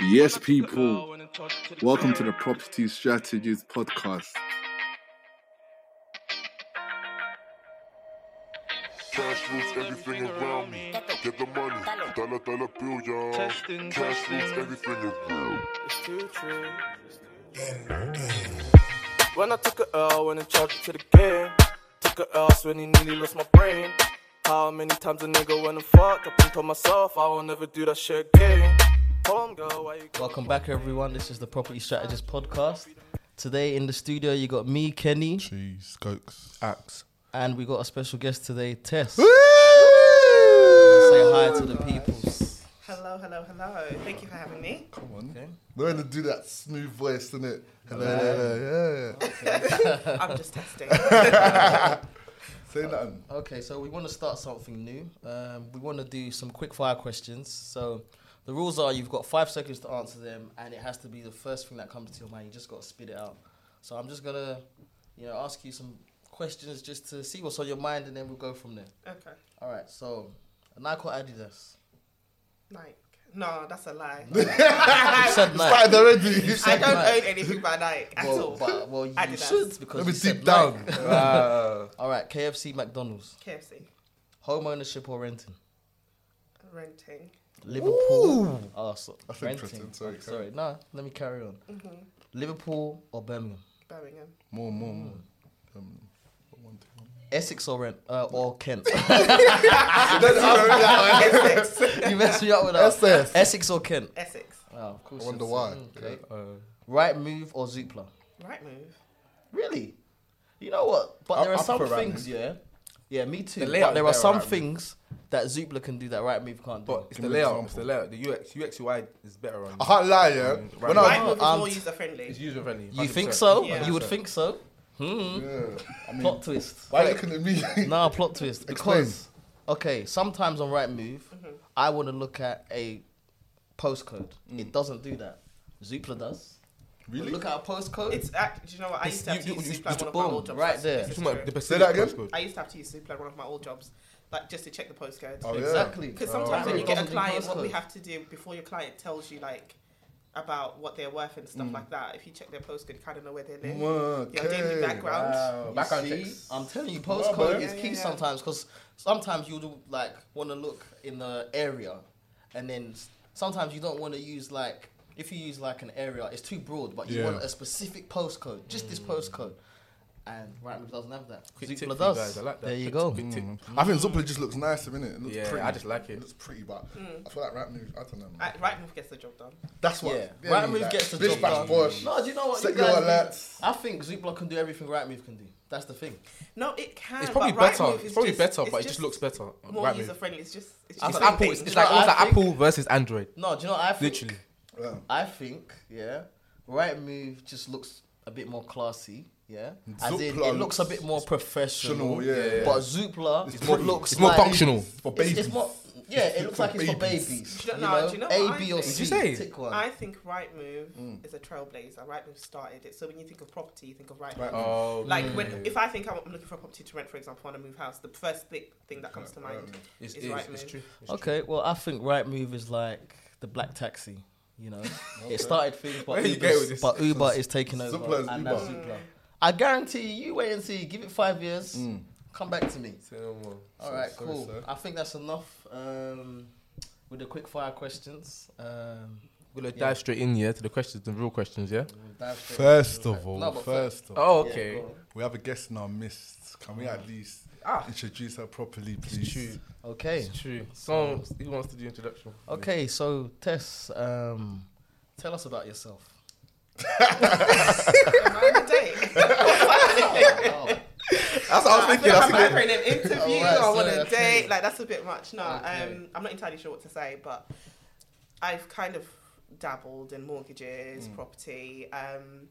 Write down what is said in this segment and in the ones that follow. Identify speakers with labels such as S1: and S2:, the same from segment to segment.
S1: Yes, people. Welcome to the Property Strategies Podcast.
S2: Cash rules everything around me. Get the money, dollar dollar bill, y'all. Cash rules everything around.
S3: It's too true. When I took a L, when and charged it to the game. Took a L, when he nearly lost my brain. How many times a nigga went and fucked up and told myself I will never do that shit again. Home girl, why you
S4: Welcome back, everyone. This is the Property Strategist Podcast. Today in the studio, you got me, Kenny,
S5: Cheese, Cokes.
S6: Axe.
S4: and we got a special guest today, Tess. Say hi to the peoples.
S7: Hello, hello, hello. Thank you for having me.
S5: Come on.
S4: Okay.
S5: Learn to do that smooth voice, innit? Hello, hello, yeah.
S7: I'm just testing.
S5: Say nothing.
S4: Okay, so we want to start something new. Um, we want to do some quick fire questions. So the rules are you've got five seconds to answer them, and it has to be the first thing that comes to your mind. You just got to spit it out. So I'm just gonna, you know, ask you some questions just to see what's on your mind, and then we'll go from there.
S7: Okay.
S4: All right. So Nike or Adidas?
S7: Nike. No, that's a lie.
S4: You said Nike.
S5: Started already.
S7: I
S4: said
S7: don't
S4: Nike.
S7: own anything by Nike at
S4: Well,
S7: all.
S4: but, well, you
S7: Adidas.
S4: should because
S5: Let me
S4: you said
S5: deep down.
S4: Nike.
S5: Ah.
S4: All right, KFC, McDonald's,
S7: KFC.
S4: home ownership or renting?
S7: Renting.
S4: Liverpool. Oh, so,
S5: That's
S4: renting.
S5: interesting. Sorry,
S4: Oh, sorry. No, let me carry on. Liverpool or Birmingham?
S7: Birmingham.
S5: More, more, more. Um, one, two, one.
S4: Essex or Rent uh, or Kent? You messed me up with that.
S5: SS.
S4: Essex or Kent?
S7: Essex.
S4: Oh, of course.
S5: I wonder why.
S4: Okay.
S6: Uh,
S4: Rightmove or Zoopla?
S7: Rightmove.
S4: Really? You know what? But
S5: I-
S4: there are
S5: I
S4: some
S5: prefer Right
S4: things,
S5: Move.
S4: yeah. Yeah, me too.
S6: The
S4: but
S6: layout
S4: there
S6: is
S4: are some
S6: on Rightmove.
S4: things that Zoopla can do that Rightmove can't do.
S6: but it's
S5: Give
S6: the
S5: me an
S6: layout. It's the
S5: example.
S6: layout. The UX, UX UI is better on.
S5: I can't lie, yeah.
S6: Mm,
S5: When
S6: right.
S7: Rightmove is more user friendly.
S6: It's user friendly.
S4: you think so?
S7: Yeah.
S4: You would think so? Hmm.
S5: yeah. I mean,
S4: Plot twist.
S5: why are you looking at me?
S4: No, plot twist.
S5: Explain.
S4: Because okay, sometimes on Rightmove, I want to look at a postcode. It doesn't do that. Zoopla does.
S5: Really?
S4: Look at a postcode.
S7: It's act, do you know what? I used to have to
S6: you-
S7: use
S6: you-
S7: Zoopla on one of my
S4: boom,
S7: old jobs.
S4: right there.
S7: this is
S6: Talking about
S7: true.
S6: the
S5: Say that
S6: Pacific
S5: again?
S6: postcode.
S7: I used to have to use Zoopla on one of my old jobs, like just to check the postcode.
S5: Oh, yeah.
S4: exactly.
S7: Because
S5: Oh,
S7: sometimes when you get a
S4: doesn't
S7: client, what we have to do before your client tells you like about what they're worth and stuff mm. like that, if you check their postcode, you kind of know where they live.
S5: Okay.
S7: Your daily background.
S6: Wow. Background
S4: see,
S6: checks.
S4: I'm telling you,
S5: Wow,
S4: postcode
S5: bro.
S4: is
S7: Yeah,
S4: key
S7: yeah, yeah.
S4: sometimes because sometimes you do like want to look in the area, and then sometimes you don't want to use like if you use like an area, it's too broad, but you
S5: Yeah.
S4: want a specific postcode, just this mm. postcode, and Rightmove doesn't have that.
S6: Quick
S4: Zoopla
S6: tip for you
S4: does.
S6: guys, I like that.
S4: There you
S6: Quick
S4: go.
S6: tip, quick tip.
S5: I think mm. Zoopla just looks nicer, innit? It looks
S6: Yeah,
S5: pretty.
S6: I just like it.
S5: It looks pretty, but mm. I feel like rap news. I don't know. Man.
S7: Right, Rightmove gets the job done.
S5: That's what.
S4: Yeah, Rightmove
S5: like,
S4: gets the job done.
S5: bosh.
S4: No, do you know what?
S5: Set
S4: you
S5: your
S4: guys do?
S5: alerts.
S4: I think Zoopla can do everything Rightmove can do. That's the thing.
S7: No, it can.
S6: It's probably
S7: but right
S6: better.
S7: move
S6: It's
S7: is
S6: probably
S7: just-
S6: better,
S7: it's
S6: but it just looks better.
S7: more
S6: Right
S7: user
S6: move.
S7: friendly. It's just it's just
S6: It's
S7: the
S6: Apple. It's, it's like
S4: know,
S6: almost
S4: I
S6: like
S4: think-
S6: Apple versus Android.
S4: No, do you know? what I think,
S6: Literally.
S5: Yeah.
S4: I think, yeah, Rightmove just looks a bit more classy, yeah. As in,
S5: Zoopla
S4: it looks a bit more professional.
S5: professional, yeah, yeah.
S4: But Zoopla
S5: It's
S4: it
S5: more-
S4: looks
S6: It's more
S4: like-
S6: functional.
S5: For
S4: It's,
S5: babies.
S4: it's more, yeah, it looks
S5: For
S4: like it's for
S5: babies.
S4: babies.
S7: Do you
S4: You
S7: know-
S4: know,
S7: do you know
S4: A,
S7: what I
S4: B, or
S7: think?
S4: C.
S6: Did you say?
S4: Tick one.
S7: I think Rightmove
S5: Mm.
S7: is a trailblazer. Rightmove started it. So when you think of property, you think of right
S5: Rightmove.
S7: move.
S6: Oh,
S7: Like
S6: yeah.
S7: when if I think I'm looking for a property to rent, for example, on a move house, the first thi- thing that comes to mind.
S6: it's,
S7: is
S6: it's,
S7: right
S6: it's true. It's
S4: okay, well, I think Rightmove is like the black taxi. You know, it started things, but
S6: Where you
S4: Uber's-
S6: go with this?
S4: but Uber is taking over,
S5: Zoopla is
S4: and
S5: Uber.
S4: that's Zoopla. I guarantee you, you wait and see. Give it five years.
S5: Mm.
S4: Come back to me.
S6: Say no more.
S4: All right,
S5: sorry,
S4: cool.
S5: sir.
S4: I think that's enough um, with the quick fire questions. Um,
S6: We're gonna
S4: Yeah.
S6: dive straight in here to the questions, the real questions. Yeah.
S4: we'll
S5: First of all,
S4: No, but
S5: first of all,
S6: Oh, okay.
S4: go on.
S5: we have a guest in our midst. Can we at least
S6: Ah.
S5: introduce her properly,
S6: It's
S5: please?
S6: true.
S4: Okay.
S6: It's true. So, who wants to do introduction.
S4: Okay, so Tess, um, tell us about yourself.
S6: That's what I was thinking. I
S7: like I'm
S6: thinking.
S7: an interview
S4: Oh, right,
S7: or on a date. Like that's a bit much. No,
S4: Okay.
S7: um, I'm not entirely sure what to say, but I've kind of dabbled in mortgages,
S4: Hmm.
S7: property. Um,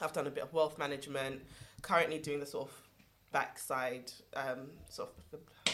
S7: I've done a bit of wealth management. Currently doing the sort of backside, um, sort of the,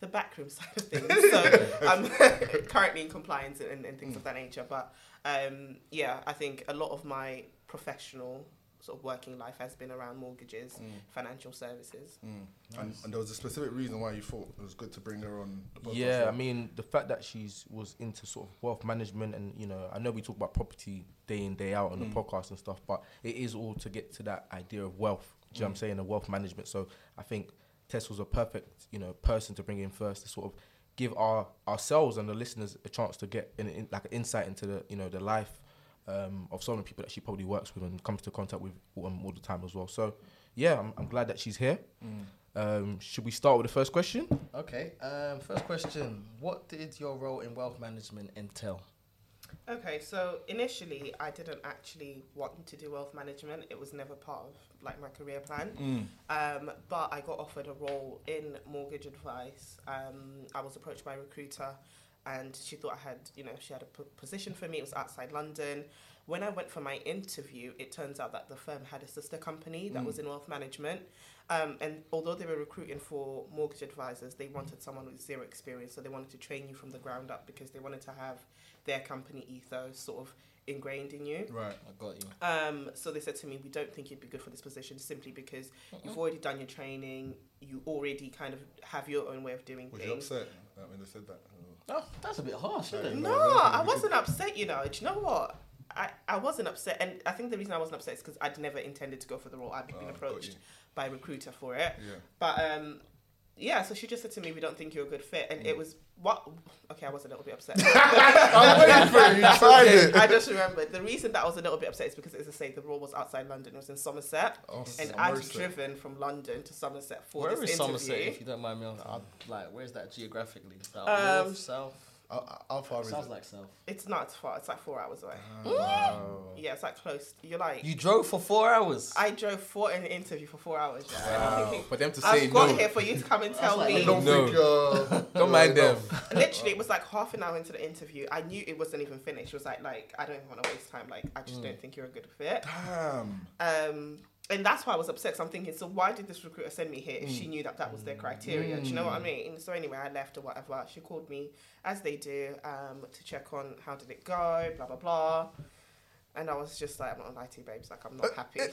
S7: the backroom side of things. So I'm currently in compliance and, and things of that nature. But um, yeah, I think a lot of my professional sort of working life has been around mortgages,
S5: Mm.
S7: financial services.
S5: And, and there was a specific reason why you thought it was good to bring her on the.
S6: Yeah, I mean the fact that she's was into sort of wealth management and you know I know we talk about property day in day out on the podcast and stuff, but it is all to get to that idea of wealth. Do you know what I'm saying? The wealth management. So I think Tess was a perfect you know person to bring in first to sort of give our ourselves and the listeners a chance to get in, in like an insight into the you know the life um, of some of the people that she probably works with and comes to contact with um, all the time as well. So yeah, I'm, I'm glad that she's here. Um, should we start with the first question?
S4: Okay. Um, first question: What did your role in wealth management entail?
S7: Okay, so initially I didn't actually want to do wealth management. It was never part of like my career plan. Um, but I got offered a role in mortgage advice. Um, I was approached by a recruiter, and she thought I had, you know, she had a p- position for me. It was outside London. When I went for my interview, it turns out that the firm had a sister company that was in wealth management. Um, and although they were recruiting for mortgage advisors, they wanted someone with zero experience. So they wanted to train you from the ground up because they wanted to have their company ethos sort of ingrained in you.
S5: Right.
S4: I got you.
S7: Um, so they said to me, we don't think you'd be good for this position simply because you've already done your training, you already kind of have your own way of doing
S5: Was you
S7: things.
S5: upset uh, when they said that?
S4: Oh, that's a bit harsh, isn't it?
S7: No, I wasn't upset, you know. Do you know what? I, I wasn't upset, and I think the reason I wasn't upset is because I'd never intended to go for the role. I'd been
S5: Oh,
S7: approached by a recruiter for it.
S5: Yeah.
S7: But um, yeah, so she just said to me, "We don't think you're a good fit," and
S5: Mm.
S7: it was what? Okay, I was a little bit upset.
S5: I'm waiting for it. You tried it.
S7: I just remembered the reason that I was a little bit upset is because, as I say, the role was outside London. It was in Somerset,
S5: Oh,
S7: and
S5: Somerset.
S7: I'd driven from London to Somerset for
S4: Where
S7: this
S4: is
S7: interview.
S4: Somerset, if you don't mind me asking? I'd- Like, where's that geographically? Is that
S7: Um,
S4: north, south?
S5: How, how far is
S4: Sounds
S5: it?
S4: like south.
S7: It's not far. It's like four hours away.
S6: Wow.
S7: Yeah, it's like close. You're like.
S4: You drove for four hours.
S7: I drove for an interview for four hours. Yeah. I'm
S6: Wow.
S7: thinking,
S6: For them to say
S7: I've got
S6: no,
S7: here for you to come and tell
S4: like-
S7: me.
S5: Don't
S6: No.
S5: think. Uh,
S6: don't mind them.
S7: Literally, it was like half an hour into the interview. I knew it wasn't even finished. It was like, like I don't even want to waste time. Like, I just don't think you're a good fit.
S5: Damn.
S7: Um, and that's why I was upset. So I'm thinking, so why did this recruiter send me here if she mm. knew that that was their mm. criteria? Do you know what I mm. mean? So anyway, I left or whatever. She called me, as they do, um, to check on how did it go, blah blah blah. And I was just like, I'm not gonna lie to you, babes. Like, I'm not uh, happy.
S4: Uh,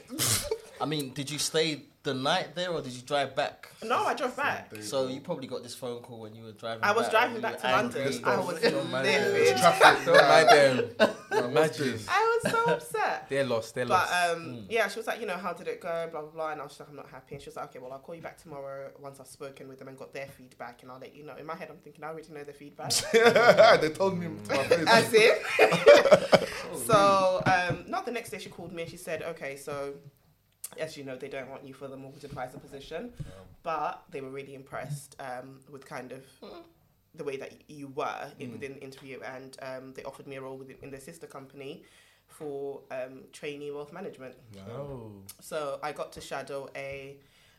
S4: I mean, did you stay the night there or did you drive back?
S7: no, I drove back.
S4: So you probably got this phone call when you were driving.
S7: I was
S4: back.
S7: driving
S4: You
S7: back
S4: were
S7: to
S4: angry.
S7: London. I was
S4: Don't mind it.
S7: livid.
S5: Traffic.
S6: Don't mind them. Imagine.
S7: I was so upset.
S6: They're lost. They're
S7: But
S6: lost.
S7: um, hmm. yeah, she was like, you know, how did it go? Blah blah blah. And I was just like, I'm not happy. And she was like, okay, well, I'll call you back tomorrow once I've spoken with them and got their feedback, and I'll let you know. In my head, I'm thinking, I already know their feedback.
S5: they told me to my hmm. face.
S7: As if. So, um, not the next day, she called me and she said, okay, so as you know, they don't want you for the mortgage advisor position, but they were really impressed um, with kind of the way that you were in, within the interview, and um, they offered me a role within in their sister company for um, trainee wealth management.
S6: oh.
S7: So I got to shadow a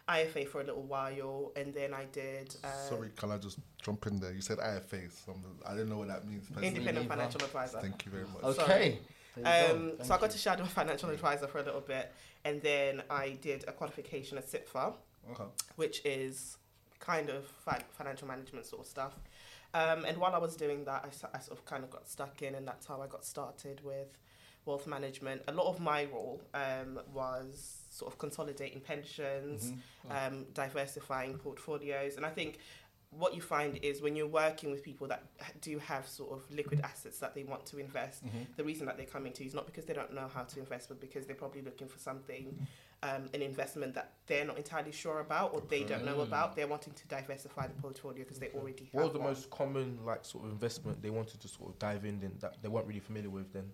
S7: IFA for a little while, and then I did uh,
S5: Sorry, can I just jump in there? You said IFA. So I'm- I don't know what that means. personally.
S7: independent financial advisor.
S5: Thank you very much.
S4: Okay. There you
S7: Um,
S4: go.
S7: so I got to shadow a financial advisor for a little bit, and then I did a qualification at SIPFA,
S5: Okay.
S7: which is kind of fi- financial management sort of stuff. Um, and while I was doing that, I sort of kind of got stuck in, and that's how I got started with wealth management. A lot of my role um, was sort of consolidating pensions, um, diversifying portfolios, and I think what you find is when you're working with people that do have sort of liquid assets that they want to invest, the reason that they're coming to you is not because they don't know how to invest, but because they're probably looking for something, um, an investment that they're not entirely sure about or they don't know about. They're wanting to diversify the portfolio because they already have
S6: What was the
S7: one.
S6: most common like sort of investment they wanted to sort of dive in in that they weren't really familiar with then?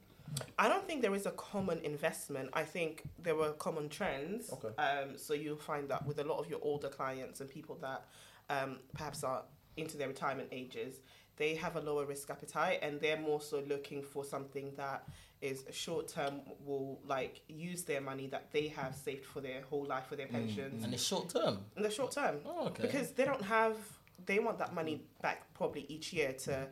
S7: I don't think there is a common investment. I think there were common trends.
S6: Okay.
S7: Um, so you'll find that with a lot of your older clients and people that um, perhaps are into their retirement ages, they have a lower risk appetite and they're more so looking for something that is short term, will like use their money that they have saved for their whole life for their pensions
S4: And it's short term.
S7: in the short term.
S4: Oh, okay.
S7: Because they don't have, they want that money back probably each year to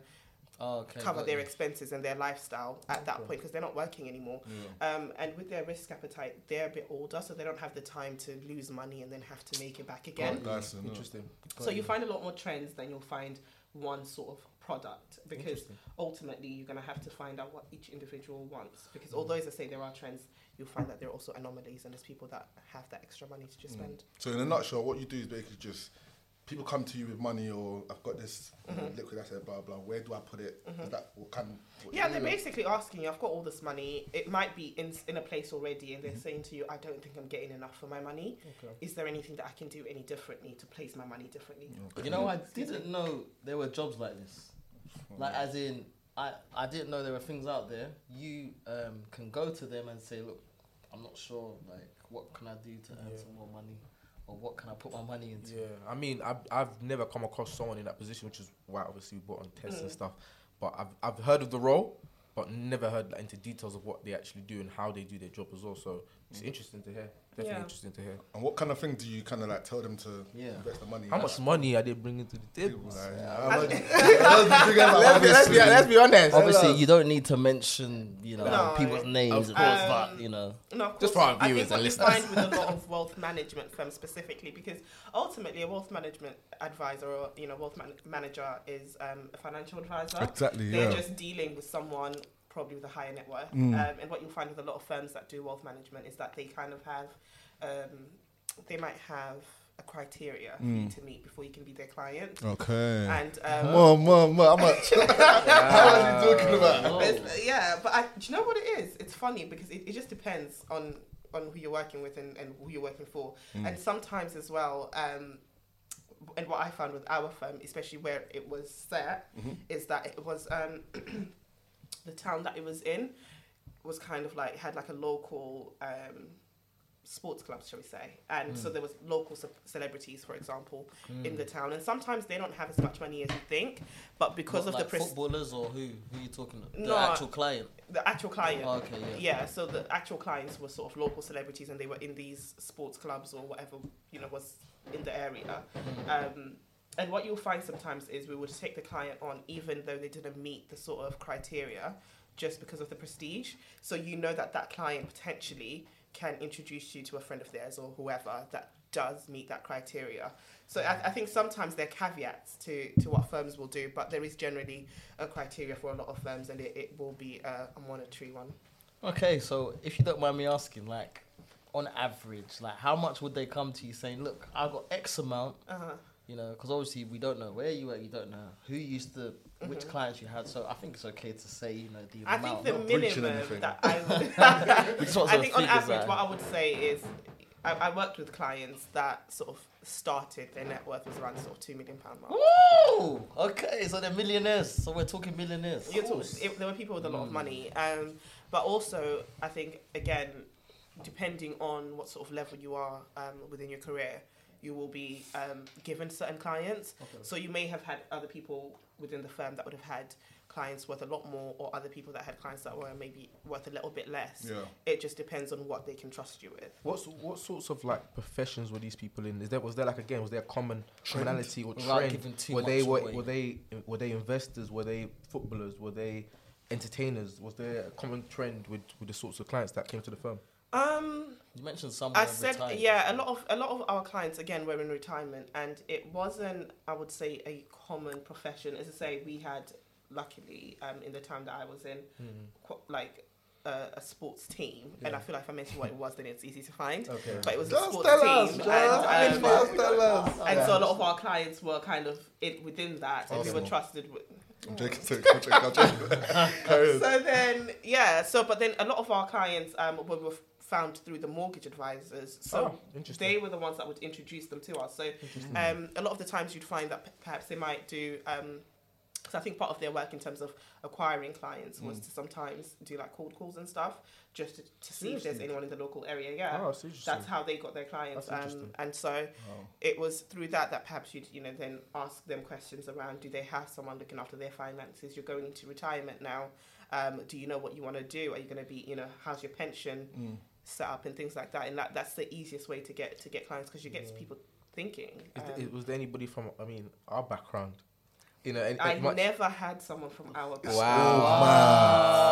S4: Oh, okay.
S7: cover their
S4: you.
S7: expenses and their lifestyle at that point because they're not working anymore. Um, and with their risk appetite, they're a bit older, so they don't have the time to lose money and then have to make it back again.
S5: Dyson, no.
S6: Interesting.
S7: So you find a lot more trends than you'll find one sort of product because ultimately you're going to have to find out what each individual wants because although as I say there are trends you'll find that there are also anomalies and there's people that have that extra money to just spend
S5: So in a nutshell, what you do is basically just people come to you with money or I've got this you know, liquid asset, blah blah. Where do I put it? Is mm-hmm. that what kind? What
S7: Yeah, they're
S5: do?
S7: basically asking you, I've got all this money. It might be in, in a place already, and they're mm-hmm. saying to you, I don't think I'm getting enough for my money. Is there anything that I can do any differently to place my money differently?
S4: You know, I didn't know there were jobs like this. Like, as in, I, I didn't know there were things out there. You um, can go to them and say, look, I'm not sure, like, what can I do to earn some more money? Or what can I put my money into?
S6: Yeah, I mean, I've, I've never come across someone in that position, which is why obviously we brought on Tess
S7: Mm.
S6: and stuff. But I've, I've heard of the role, but never heard like, into details of what they actually do and how they do their job as well. So it's interesting to hear. Definitely
S7: Yeah.
S6: interesting to hear.
S5: And what kind of thing do you kind of like tell them to
S4: Yeah.
S5: invest the money?
S6: How much money are they bringing to the table?
S5: Like, I don't- I don't think about
S6: let's, be, let's, be, let's be honest.
S4: Obviously, you don't need to mention, you know,
S7: No,
S4: people's names,
S6: of
S7: course.
S4: but, you know.
S7: No, of
S6: Just
S7: course
S6: for our
S7: not. I
S6: viewers
S7: think what
S6: and
S7: you
S6: listeners.
S7: find with a lot of wealth management firms specifically, because ultimately a wealth management advisor or you know wealth man- manager is um, a financial advisor.
S5: Exactly,
S7: They're
S5: yeah.
S7: just dealing with someone probably with a higher net worth.
S5: Mm.
S7: Um, and what you'll find with a lot of firms that do wealth management is that they kind of have, um, they might have a criteria for you
S5: Mm.
S7: to meet before you can be their client.
S5: Okay.
S7: And um,
S5: More, more, more. How much? How are you talking about?
S7: It's- yeah, but I, do you know what it is? It's funny because it, it just depends on on who you're working with and, and who you're working for. And sometimes as well, um, and what I found with our firm, especially where it was set, is that it was um, the town that it was in was kind of like had like a local um, sports club, shall we say? And so there was local ce- celebrities, for example, in the town. And sometimes they don't have as much money as you think, but because
S4: What,
S7: of
S4: like
S7: the pres-
S4: footballers or who? Who are you talking about? The
S7: No,
S4: actual client.
S7: the actual client.
S4: Oh, okay, yeah.
S7: Yeah, so the actual clients were sort of local celebrities and they were in these sports clubs or whatever, you know, was in the area. Um, and what you'll find sometimes is we would take the client on even though they didn't meet the sort of criteria just because of the prestige. So you know that that client potentially can introduce you to a friend of theirs or whoever that does meet that criteria. So I, I think sometimes there are caveats to, to what firms will do, but there is generally a criteria for a lot of firms and it, it will be a, a monetary one.
S4: Okay, so if you don't mind me asking, like, on average, like, how much would they come to you saying, look, I've got X amount,
S7: Uh-huh.
S4: You know, because obviously we don't know where you were, you don't know who used to, which clients you had. So I think it's okay to say, you know, the
S7: Mm-hmm. I think the
S5: not breaching
S7: minimum that I would,
S4: We just want
S7: I think on average,
S4: like-
S7: what I would say is, I, I worked with clients that sort of started their net worth was around sort of two million pound mark.
S4: Woo! Okay, so they're millionaires. So we're talking millionaires.
S7: You're talking, it, there were people with a lot of money, um, but also I think again, depending on what sort of level you are um, within your career, you will be um, given certain clients. So you may have had other people within the firm that would have had clients worth a lot more, or other people that had clients that were maybe worth a little bit less.
S5: Yeah.
S7: It just depends on what they can trust you with.
S6: What's what sorts of like professions were these people in? Is there was there like again was there a common commonality or
S4: Without
S6: trend? were they were, were they were they investors? Were they footballers? Were they entertainers? Was there a common trend with, with the sorts of clients that came to the firm?
S7: Um,
S4: You mentioned some.
S7: I said
S4: retired.
S7: yeah. A lot of a lot of our clients again were in retirement, and it wasn't. I would say a common profession. As I say, we had luckily um, in the time that I was in, qu- like. Uh, a sports team, and I feel like if I mention what it was, then it's easy to find.
S6: Okay.
S7: But it was a
S5: Just
S7: sports
S5: tell
S7: team,
S5: John.
S7: and, um,
S5: Just tell us.
S7: and so a lot of our clients were kind of it within that, and we were trusted with,
S5: I'm joking, I'm joking, I'm joking.
S7: So then yeah so but then a lot of our clients um were, were found through the mortgage advisors so
S6: Oh,
S7: they were the ones that would introduce them to us so um a lot of the times you'd find that p- perhaps they might do um because I think part of their work in terms of acquiring clients was
S6: Mm.
S7: to sometimes do like cold calls and stuff just to, to see if there's anyone in the local area. Yeah,
S6: Oh, that's
S7: that's how they got their clients. Um, and so it was through that that perhaps you'd you know then ask them questions around do they have someone looking after their finances? You're going into retirement now. Um, do you know what you want to do? Are you going to be you know how's your pension
S6: Mm.
S7: Set up and things like that? And that that's the easiest way to get to get clients because you get people thinking.
S6: Is
S7: Um,
S6: there, was there anybody from I mean our background? You know, any,
S7: I
S6: any much-
S7: never had someone from our background.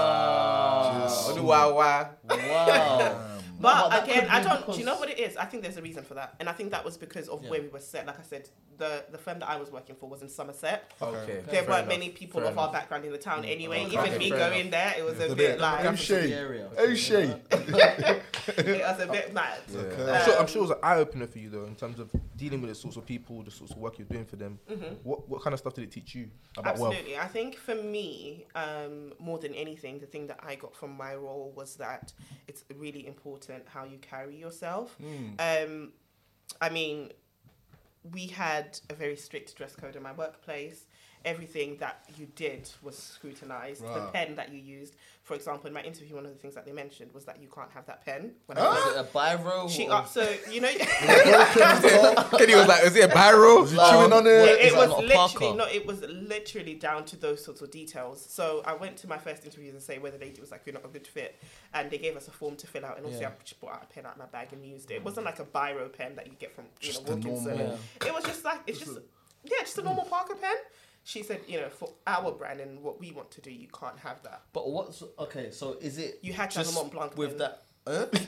S6: Wow.
S5: Just-
S6: Wow. Wow.
S4: Wow.
S7: But
S4: that
S7: again, I don't. Do you know what it is? I think there's a reason for that, and I think that was because of
S4: Yeah.
S7: where we were set. Like I said, the the firm that I was working for was in Somerset.
S6: Okay.
S7: There
S6: fair
S7: weren't
S6: enough,
S7: many people
S6: fair
S7: of our background in the town mm. anyway.
S6: Okay,
S7: Even me
S6: fair
S7: going
S6: enough.
S7: there, it was a
S5: It's a
S7: bit
S5: bit-
S7: like
S5: Hey,
S4: the
S5: Shay.
S4: area.
S5: Hey, Shay.
S7: it was a bit mad.
S6: Yeah.
S5: Okay.
S6: I'm, sure, I'm sure it was an eye opener for you though, in terms of dealing with the sorts of people, the sorts of work you're doing for them. Mm-hmm. What what kind of stuff did it teach you about wealth?
S7: Absolutely. I think for me, um, more than anything, the thing that I got from my role was that it's really important how you carry yourself. Um, I mean, we had a very strict dress code in my workplace. Everything that you did was scrutinized. The pen that you used, for example, in my interview, one of the things that they mentioned was that you can't have that pen. When
S5: Ah!
S7: I
S4: Is
S7: was,
S4: it a biro?
S7: she
S4: or-
S7: up, so you know.
S6: Kenny was like, "Is it a barrel?"
S5: Was he chewing on
S7: it,
S5: it?
S7: it
S4: Is that
S7: was
S4: not a
S7: literally no, it was literally down to those sorts of details. So I went to my first interviews and say whether they was like you're not a good fit, and they gave us a form to fill out, and also
S4: Yeah.
S7: I just brought out a pen out of my bag and used it. It wasn't like a biro pen that you get from you
S5: Just
S7: know
S5: a
S7: Wilkinson.
S5: normal-
S7: It was just like it's just yeah, just a normal Parker pen. She said, you know, for our brand and what we want to do, you can't have that.
S4: But what's okay? So is it
S7: You had to have a
S4: just
S7: Mont Blanc
S4: with
S7: pen.
S4: that?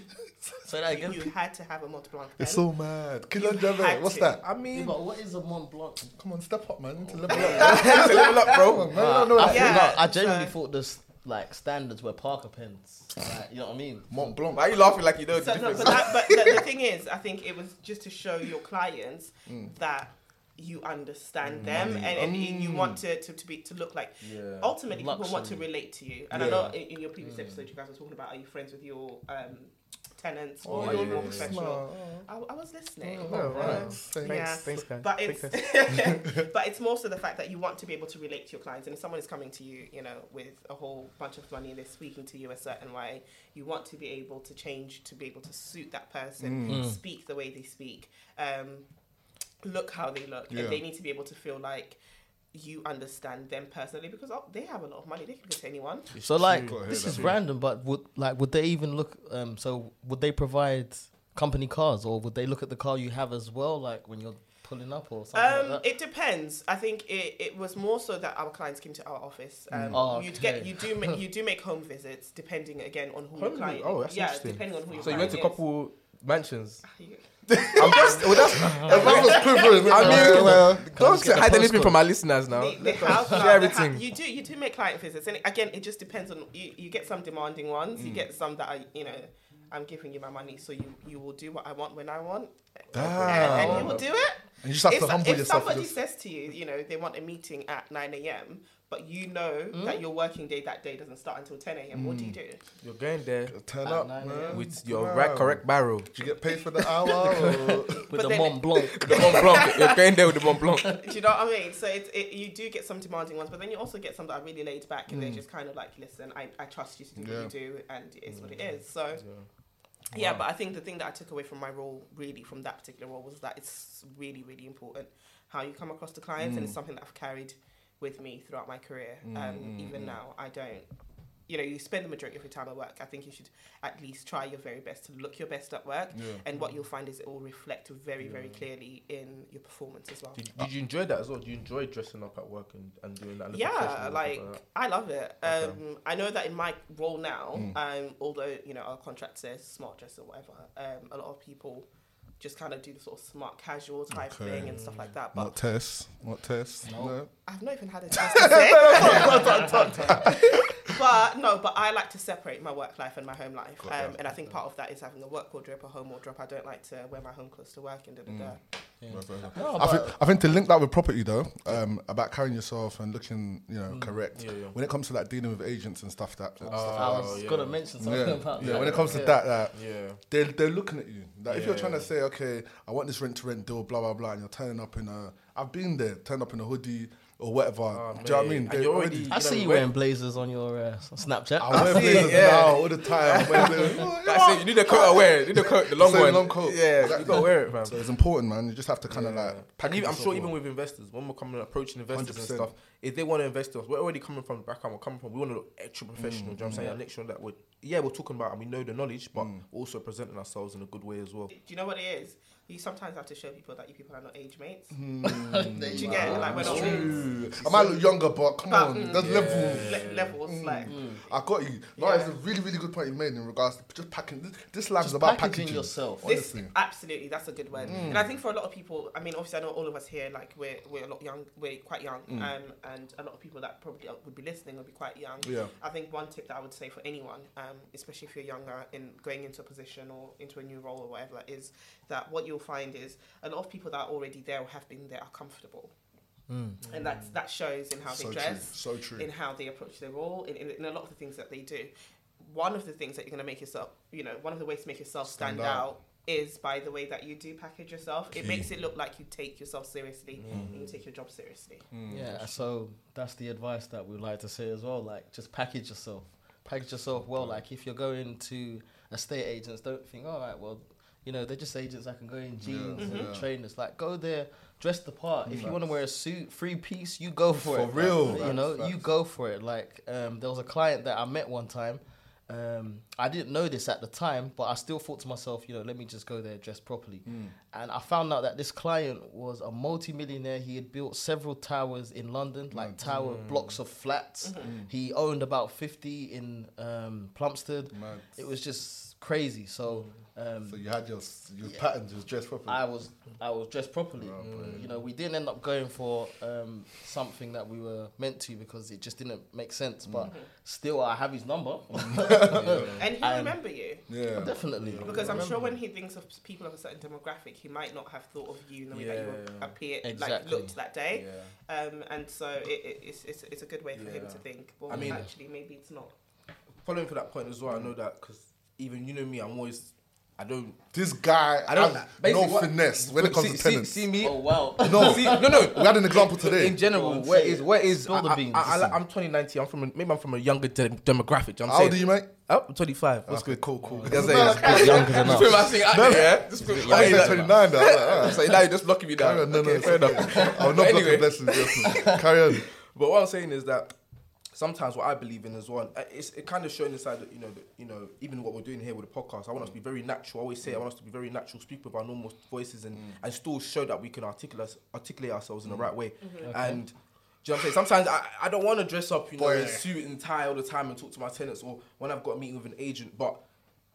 S4: Say that again.
S7: you had to have a Mont Blanc pen.
S5: It's so mad. Killer
S7: You
S5: Jabber. What's
S7: to.
S5: that?
S6: I
S4: Yeah,
S6: mean,
S4: but what is a Mont Blanc?
S5: Come on, step up, man. You need to level up.
S6: level up, bro.
S5: Man, I don't
S4: I.
S7: Yeah,
S4: thought, I genuinely
S7: so-
S4: thought this like standards were Parker pens. Like, you know what I mean?
S5: Mont Blanc.
S6: Why are you laughing like you know the
S7: So, no,
S6: difference?
S7: but, that, but the, the thing is, I think it was just to show your clients mm. that you understand them and, and you- you want to, to, to be to look like
S6: Yeah.
S7: ultimately people want to relate to you. And I know in, in your previous episode you guys were talking about are you friends with your um, tenants or
S5: Oh,
S7: are
S6: yeah,
S7: more
S6: yeah,
S7: professional I, I was listening.
S5: Oh, right.
S7: Um,
S5: Thanks.
S7: yeah.
S6: Thanks, guys.
S7: but it's but it's more so the fact that you want to be able to relate to your clients, and if someone is coming to you, you know, with a whole bunch of money and they're speaking to you a certain way, you want to be able to change to be able to suit that person, speak the way they speak, um, look how they look,
S5: Yeah.
S7: and they need to be able to feel like you understand them personally because oh, they have a lot of money; they can go to anyone.
S4: So like this is random, but would like would they even look? Um, so would they provide company cars, or would they look at the car you have as well, like when you're pulling up or something
S7: Um,
S4: like that?
S7: it depends. I think it, it was more so that our clients came to our office. Um,
S4: Oh,
S7: you'd get you do ma- you do make home visits depending again on who your
S6: Home
S7: client.
S6: oh, that's
S7: yeah,
S6: interesting.
S7: depending on who your
S6: So you went to a couple mansions.
S7: Is.
S6: I'm just, well, that's,
S5: That was quivering.
S6: I mean,
S5: Well,
S6: don't
S4: just get the
S6: hide anything
S4: postcode?
S6: from our listeners now.
S7: The, the
S6: Let them
S7: house, no,
S6: share
S7: the
S6: everything.
S7: you do you do make client visits, and again, it just depends on you. You get some demanding ones.
S6: Mm.
S7: You get some that are you know. I'm giving you my money, so you, you will do what I want when I want,
S5: Damn.
S7: and, and you will do it.
S5: And you just have
S7: if
S5: to humble
S7: if
S5: yourself. for
S7: somebody
S5: this.
S7: says to you, you know, they want a meeting at 9 a.m., but you know
S5: Hmm?
S7: that your working day that day doesn't start until 10 a.m., what do you do?
S6: You're going there
S5: Turn up, man.
S6: with your
S5: Wow.
S6: right, correct barrel.
S5: Did you get paid for the hour?
S4: with
S7: but
S4: the
S7: then-
S4: Mont Blanc.
S6: The Mont Blanc. You're going there with the Mont Blanc.
S7: do you know what I mean? So it's, it, you do get some demanding ones, but then you also get some that are really laid back and
S5: Hmm.
S7: they're just kind of like, listen, I, I trust you to do
S5: Yeah.
S7: what you do, and it's what it is. So, yeah, but I think the thing that I took away from my role, really, from that particular role, was that it's really, really important how you come across to clients, and it's something that I've carried with me throughout my career. Um, even now, I don't. You know, you spend the majority of your time at work. I think you should at least try your very best to look your best at work.
S5: Yeah.
S7: And what you'll find is it will reflect very, very clearly in your performance as well.
S6: Did, did you enjoy that as well? Do you enjoy dressing up at work and, and doing that?
S7: Yeah, like
S6: that?
S7: I love it.
S6: Okay.
S7: Um, I know that in my role now, um, although you know our contract says smart dress or whatever, um, a lot of people just kind of do the sort of smart casual type
S5: Okay.
S7: thing and stuff like that. But
S5: Not Tess. Not Tess. No.
S7: I've not even had a chance to say. but no, but I like to separate my work life and my home life, um, and I think part of that is having a work wardrobe, a home wardrobe. I don't like to wear my home clothes to work and da da da.
S4: No,
S5: I think, I think to link that with property though, um, about carrying yourself and looking, you know, correct.
S6: Yeah, yeah.
S5: When it comes to like dealing with agents and stuff, that, that stuff
S4: I was
S6: yeah.
S4: gonna mention something
S5: yeah,
S4: about
S5: yeah.
S4: that.
S5: When it comes to
S4: Yeah.
S5: that, that
S6: Yeah.
S5: they're they're looking at you. Like if you're trying
S6: yeah.
S5: to say, okay, I want this rent to rent deal, blah blah blah, and you're turning up in a, I've been there, turn up in a hoodie or whatever.
S6: Oh,
S5: do you know what I mean?
S6: And
S5: They're
S6: already-
S4: I
S6: You
S4: see
S6: know,
S4: you wearing blazers on your uh, Snapchat.
S5: I wear
S6: see
S5: blazers
S6: yeah.
S5: now all the time. Wear blazers.
S6: That's it. You need a coat I wear. You need a coat, the long
S5: Same
S6: one.
S5: long coat.
S6: Yeah, you gotta wear it, fam.
S5: So it's important, man. You just have to kind of like.
S6: And even, I'm sure even with investors, when we're coming approaching investors and
S5: 100%.
S6: stuff, if they want to invest in us, we're already coming from the background we're coming from. We want to look extra professional.
S5: Mm,
S6: do you know what I'm saying? And make sure that we're yeah we're talking about and we know the knowledge, but also presenting ourselves in a good way as well.
S7: Do you know what it is? You sometimes have to show people that you people are not age mates.
S5: Hmm.
S7: Do you get like we're not mates?
S5: I might look younger, but come
S7: But,
S5: on,
S7: mm,
S5: there's levels.
S7: Le- levels like
S5: I got you. No,
S7: Yeah.
S5: it's a really, really good point you made in regards to just packing. This, this life is about
S4: packaging
S5: packaging
S4: yourself.
S7: this
S5: Honestly.
S7: absolutely that's a good word and i think for a lot of people i mean obviously i know all of us here like we're we're a lot young we're quite young um and a lot of people that probably would be listening would be quite young
S5: Yeah.
S7: i think one tip that i would say for anyone um especially if you're younger in going into a position or into a new role or whatever is that what you'll find is a lot of people that are already there or have been there are comfortable hmm. and that's that shows in how
S5: So
S7: they
S5: true,
S7: dress
S5: so true.
S7: in how they approach their role in, in, in a lot of the things that they do one of the things that you're going to make yourself you know one of the ways to make yourself stand,
S5: Stand out.
S7: out. is by the way that you do package yourself it
S5: Key.
S7: makes it look like you take yourself seriously mm. and you take your job seriously hmm.
S4: Yeah, so that's the advice that we like to say as well. Like, just package yourself. Package yourself well. Like, if you're going to estate agents, don't think, all right, well, you know, they're just agents. I can go in jeans
S5: Yeah,
S4: and
S5: yeah.
S4: trainers. Like, go there, dress the part. If you want to wear a suit, three piece, you go for,
S5: For
S4: it.
S5: For real.
S4: Like, you know,
S5: facts.
S4: you go for it. Like, um, there was a client that I met one time. Um, I didn't know this at the time, but I still thought to myself, you know, let me just go there dressed properly.
S5: Hmm.
S4: And I found out that this client was a multi-millionaire. He had built several towers in London, like tower blocks of flats. He owned about 50 in um, Plumstead. It was just crazy. So um,
S5: So you had your your pattern just dressed properly.
S4: I was I was dressed properly. You know, we didn't end up going for um, something that we were meant to because it just didn't make sense. But still, I have his number.
S7: and he'll remember you
S5: yeah.
S4: Definitely.
S7: because I'm sure when he thinks of people of a certain demographic, he might not have thought of you in the way that you
S6: Yeah.
S7: appeared, like looked that day.
S6: Yeah.
S7: Um, and so it, it, it's, it's, it's a good way for him to think. Well,
S6: I mean-
S7: actually, maybe it's not.
S6: Following for that point as well, I know that because even you know me, I'm always I don't
S5: This guy
S6: I don't
S5: has no
S6: what-
S5: finesse when it comes
S6: see,
S5: to
S6: see-
S5: tenants.
S6: See, me?
S4: Oh wow.
S6: No, see, no, no.
S5: we had an example today.
S6: In general,
S4: Go on,
S6: where
S4: say
S6: is
S4: it.
S6: where is
S4: Spill the
S6: I,
S4: beans,
S6: I, I'm 2019. I'm from a, maybe I'm from a younger de- demographic. I'm
S5: How
S6: saying.
S5: old are you, mate?
S6: Oh, I'm 25. What's
S5: Okay,
S6: good?
S5: cool, cool.
S6: That's it.
S4: younger than
S6: Just put
S4: us.
S6: my thing out there, yeah? Just put
S5: I was
S6: my
S5: like 29 though. I was like, ah.
S6: So now you're just blocking me down.
S5: On, no, no,
S6: okay,
S5: it's
S6: fair enough.
S5: I will not
S6: Anyway.
S5: blessings. blessings. Carry on.
S6: But what I'm saying is that sometimes what I believe in as well, uh, it's it kind of showing inside that you know, that, you know, even what we're doing here with the podcast. I want us to be very natural. I always say I want us to be very natural, speak with our normal voices, and mm. and still show that we can articulate articulate ourselves in the mm. right way. Mm-hmm. And. Do you know what I'm saying? Sometimes I, I don't want to dress up, you know, in
S5: Boy.
S6: a suit and tie all the time and talk to my tenants or when I've got a meeting with an agent. But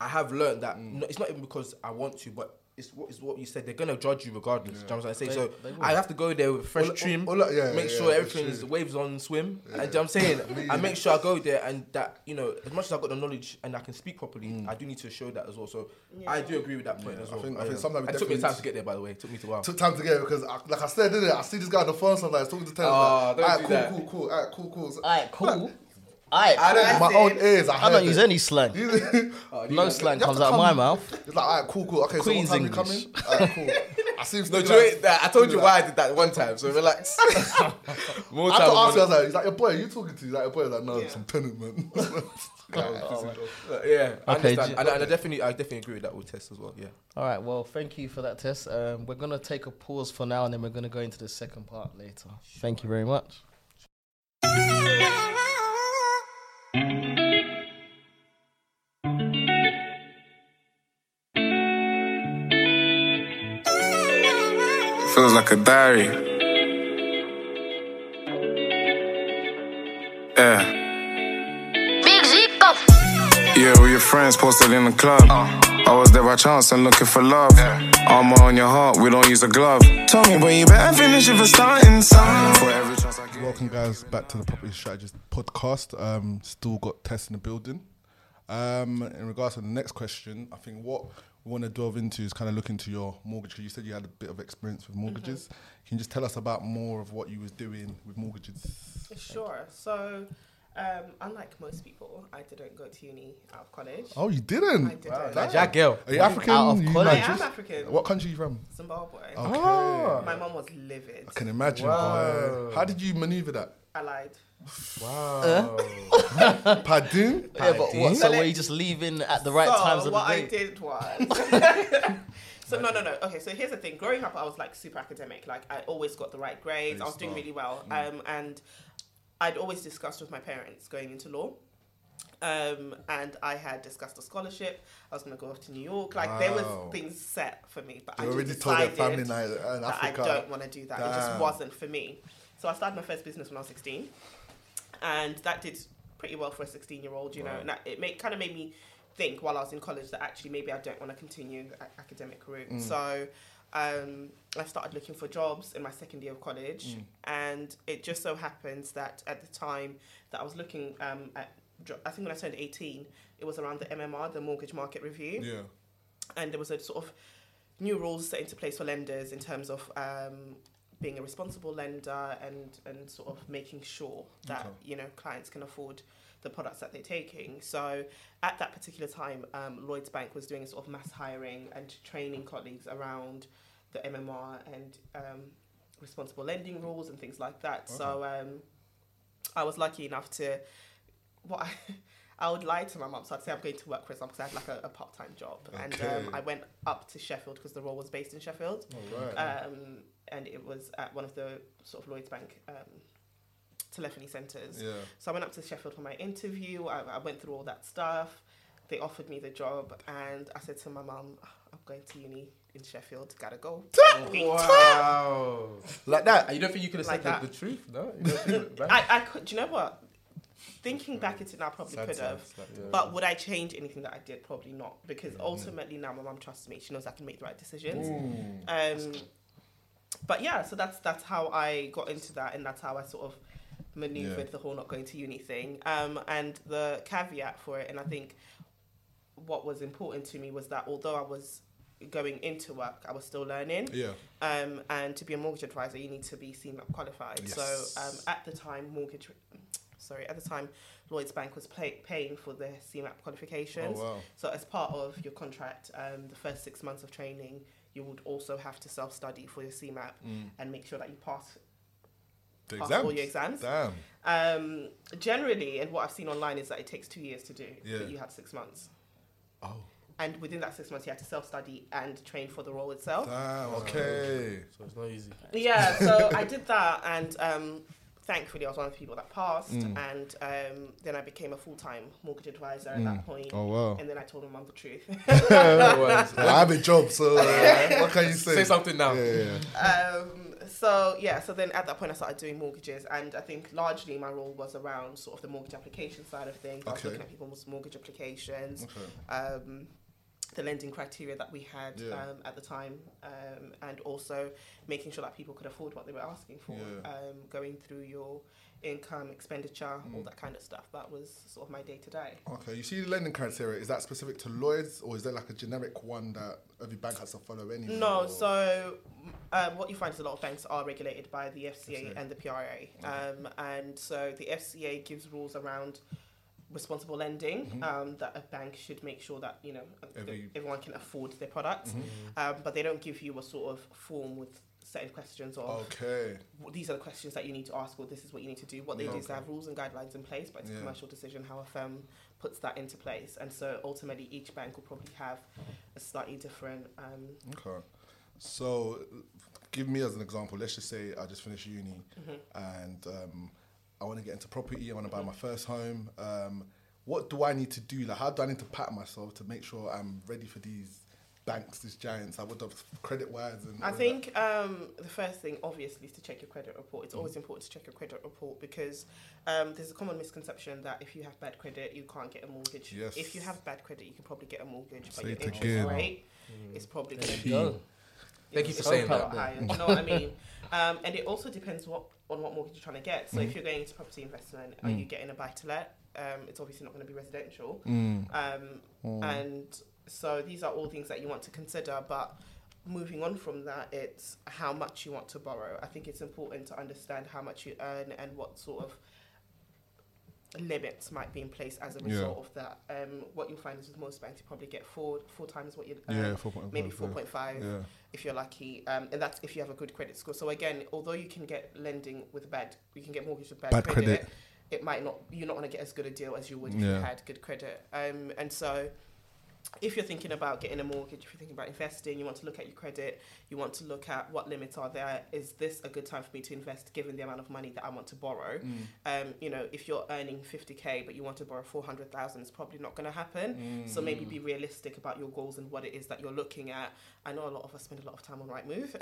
S6: I have learned that mm. no, it's not even because I want to, but it's what, it's what you said. They're gonna judge you regardless. Do you know what I'm saying?
S4: They-
S6: so
S4: they.
S6: I have to go there with fresh
S5: Well,
S6: trim,
S5: well, well, yeah,
S6: make
S5: yeah,
S6: sure
S5: yeah,
S6: everything is waves on swim. And do you know what I'm saying? I make sure I go there and that you know, as much as I've got the knowledge and I can speak properly, mm. I do need to show that as well. So I do agree with that point as
S5: I
S6: well.
S5: think- I think sometimes
S6: it took me time
S5: need
S6: to get there, by the way. It took me a while.
S5: Took time to get it because, I, like I said, didn't it? I see this guy on the phone sometimes talking to tenants.
S6: Oh,
S5: like, ah,
S6: don't
S5: "Alright,
S6: do
S5: cool,
S6: that."
S5: cool, cool, alright, cool, cool. So-
S4: Alright, cool. Alright,
S6: I don't-
S5: my own ears, I,
S4: I don't
S5: it.
S4: use any slang. No slang comes
S5: to
S4: out of my mouth.
S5: It's like, alright, cool, cool. Okay,
S4: Queen's
S5: so what time
S4: English.
S5: you coming? Alright, cool. I see him
S6: No, do you
S5: out-
S6: that, I told you why. I did that one time, so relax. More
S5: I had to ask you, I was like, he's like, your boy, you talking to? He's like, your boy, like, no,
S7: Yeah.
S5: some tenant, man. Guy was pissing off.
S6: Uh, yeah, I
S4: Okay,
S6: understand,
S4: do-
S6: and, and I definitely, I definitely agree with that with Tess as well. Yeah.
S4: All right. Well, thank you for that Tess. Um, we're gonna take a pause for now, and then we're gonna go into the second part later. Thank you very much.
S8: Feels like a diary. Yeah.
S9: Big Zico.
S8: Yeah, with your friends posted in the club. I was there by chance and looking for love. Armor on your heart, we don't use a glove. Tell me, but you better finish if it's starting something. For every chance I get.
S5: Welcome, guys, back to the Property Strategist podcast. Um, still got Tess in the building. Um, in regards to the next question, I think what we want to delve into is kind of look into your mortgage. 'cause You said you had a bit of experience with mortgages. Can you just tell us about more of what you was doing with mortgages?
S7: Sure. So, um, unlike most people, I didn't go to uni out of college.
S5: Oh, you didn't?
S7: I didn't.
S6: Like Jack girl.
S5: Are you African?
S4: Out of
S5: You
S4: college?
S7: I am African.
S5: What country are you from?
S7: Zimbabwe.
S5: Okay.
S7: My mom was livid.
S5: I can imagine. boy. How did you maneuver that?
S7: I lied. Wow.
S5: Pardon?
S4: Yeah, but what? So
S7: So
S4: were you just leaving at the right
S7: so
S4: times of the day?
S7: what I
S4: day?
S7: did was. so no, no, no. Okay, so here's the thing. Growing up, I was like super academic. Like I always got the right grades. I was doing really well. Um, and I'd always discussed with my parents going into law. Um, and I had discussed a scholarship. I was going to go off to New York. Like there
S5: Wow.
S7: was things set for me, but
S5: You
S7: I
S5: already told your family in
S7: that
S5: Africa.
S7: I don't want to do that. It just wasn't for me. So I started my first business when I was 16, and that did pretty well for a 16 year old. You know, and that, it made, kind of made me think while I was in college that actually maybe I don't want to continue the academic route.
S5: Mm.
S7: So um, I started looking for jobs in my second year of college,
S5: Mm.
S7: and it just so happens that at the time that I was looking um, at, I think when I turned 18, it was around the MMR, the Mortgage Market Review
S5: Yeah.
S7: and there was a sort of new rules set into place for lenders in terms of um, being a responsible lender and and sort of making sure that
S5: Okay.
S7: you know clients can afford the products that they're taking. So at that particular time, um, Lloyds Bank was doing a sort of mass hiring and training colleagues around the MMR and um, responsible lending rules and things like that. So um, I was lucky enough to what I. I would lie to my mum, so I'd say I'm going to work for example, because I had like a, a part-time job, and um, I went up to Sheffield because the role was based in Sheffield,
S5: Alright.
S7: um, and it was at one of the sort of Lloyds Bank um, telephony centres.
S5: yeah.
S7: So I went up to Sheffield for my interview. I, I went through all that stuff. They offered me the job, and I said to my mum, "Ah, "I'm going to uni in Sheffield. Gotta go."
S6: Wow. like that. You don't think you could have
S7: Like
S6: said
S7: that.
S6: the, truth? No.
S7: I, I could. Do you know what? Thinking back into it now, I probably
S6: Sad
S7: could have.
S6: like, yeah.
S7: But would I change anything that I did? Probably not, because ultimately now my mum trusts me. She knows I can make the right decisions. Um, but yeah, so that's that's how I got into that, and that's how I sort of maneuvered
S5: Yeah.
S7: the whole not going to uni thing. Um, and the caveat for it, and I think what was important to me was that although I was going into work, I was still learning.
S5: Yeah.
S7: Um, and to be a mortgage advisor, you need to be CeMAP qualified.
S5: Yes.
S7: So um, at the time, mortgage, sorry, at the time, Lloyds Bank was pay, paying for the CeMAP qualifications.
S5: Oh wow.
S7: So as part of your contract, um, the first six months of training, you would also have to self-study for your CeMAP and make sure that you pass
S5: The
S7: pass
S5: exams.
S7: all your exams.
S5: Damn.
S7: Um, generally, and what I've seen online is that it takes two years to do,
S5: Yeah.
S7: but you had six months.
S5: Oh.
S7: And within that six months, you had to self-study and train for the role itself.
S5: Damn. Okay.
S6: So it's not easy.
S7: Yeah, so I did that, and um, thankfully, I was one of the people that passed.
S5: Mm.
S7: And um, then I became a full-time mortgage advisor at that point.
S5: Oh wow.
S7: And then I told my mum the truth.
S5: Well, I have a job, so uh, what can you say?
S6: Say something now.
S5: Yeah, yeah, yeah.
S7: um, so yeah, so then at that point I started doing mortgages, and I think largely my role was around sort of the mortgage application side of things. I was
S5: Okay.
S7: looking at people's mortgage applications,
S5: Okay.
S7: um, the lending criteria that we had
S5: Yeah.
S7: um, at the time, um, and also making sure that people could afford what they were asking for.
S5: Yeah.
S7: Um, going through your income, expenditure,
S5: Mm.
S7: all that kind of stuff. That was sort of my day to day.
S5: Okay, you see the lending criteria, is that specific to Lloyds or is there like a generic one that every bank has to follow anyway?
S7: No,
S5: or-
S7: so um, what you find is a lot of banks are regulated by the FCA
S5: FCA.
S7: and the PRA. Um, and so the FCA gives rules around responsible lending um, that a bank should make sure that you know
S5: Every-
S7: everyone can afford their products. Um, but they don't give you a sort of form with certain questions of
S5: Okay.
S7: "Well, these are the questions that you need to ask or this is what you need to do. What they
S5: Yeah.
S7: do is they have rules and guidelines in place, but it's
S5: Yeah.
S7: a commercial decision how a firm puts that into place. And so ultimately each bank will probably have a slightly different um,
S5: Okay. So, give me as an example. Let's just say I just finished uni
S7: Mm-hmm.
S5: and um, I want to get into property. I want to buy my first home. Um, what do I need to do? Like, how do I need to pat myself to make sure I'm ready for these banks, these giants? I would have credit wise and.
S7: I think um, the first thing, obviously, is to check your credit report. It's always important to check your credit report because um, there's a common misconception that if you have bad credit, you can't get a mortgage.
S5: Yes.
S7: If you have bad credit, you can probably get a mortgage, but
S5: Say
S7: your
S5: it
S7: interest
S5: again.
S7: rate is probably going to be.
S4: Go.
S6: Thank you for saying that, though.
S7: higher. You know what I mean? Um, and it also depends what on what mortgage you're trying to get. So if you're going into property investment, are you getting a buy to let? Um, it's obviously not going to be residential. Um, And so these are all things that you want to consider. But moving on from that, it's how much you want to borrow. I think it's important to understand how much you earn and what sort of limits might be in place as a
S5: Yeah.
S7: result of that. Um, what you'll find is with most banks, you probably get four four times what you earn.
S5: Yeah, 4.5,
S7: maybe
S5: yeah.
S7: four point five
S5: Yeah.
S7: If you're lucky, um, and that's if you have a good credit score. So again, although you can get lending with bad, you can get mortgage with bad,
S5: Bad
S7: credit,
S5: credit.
S7: It might not. You're not going to get as good a deal as you would if you had good credit. Um, and so if you're thinking about getting a mortgage, if you're thinking about investing, you want to look at your credit, you want to look at what limits are there. Is this a good time for me to invest given the amount of money that I want to borrow? Um, you know, if you're earning 50k but you want to borrow 400,000, it's probably not going to happen. So maybe be realistic about your goals and what it is that you're looking at. I know a lot of us spend a lot of time on Rightmove.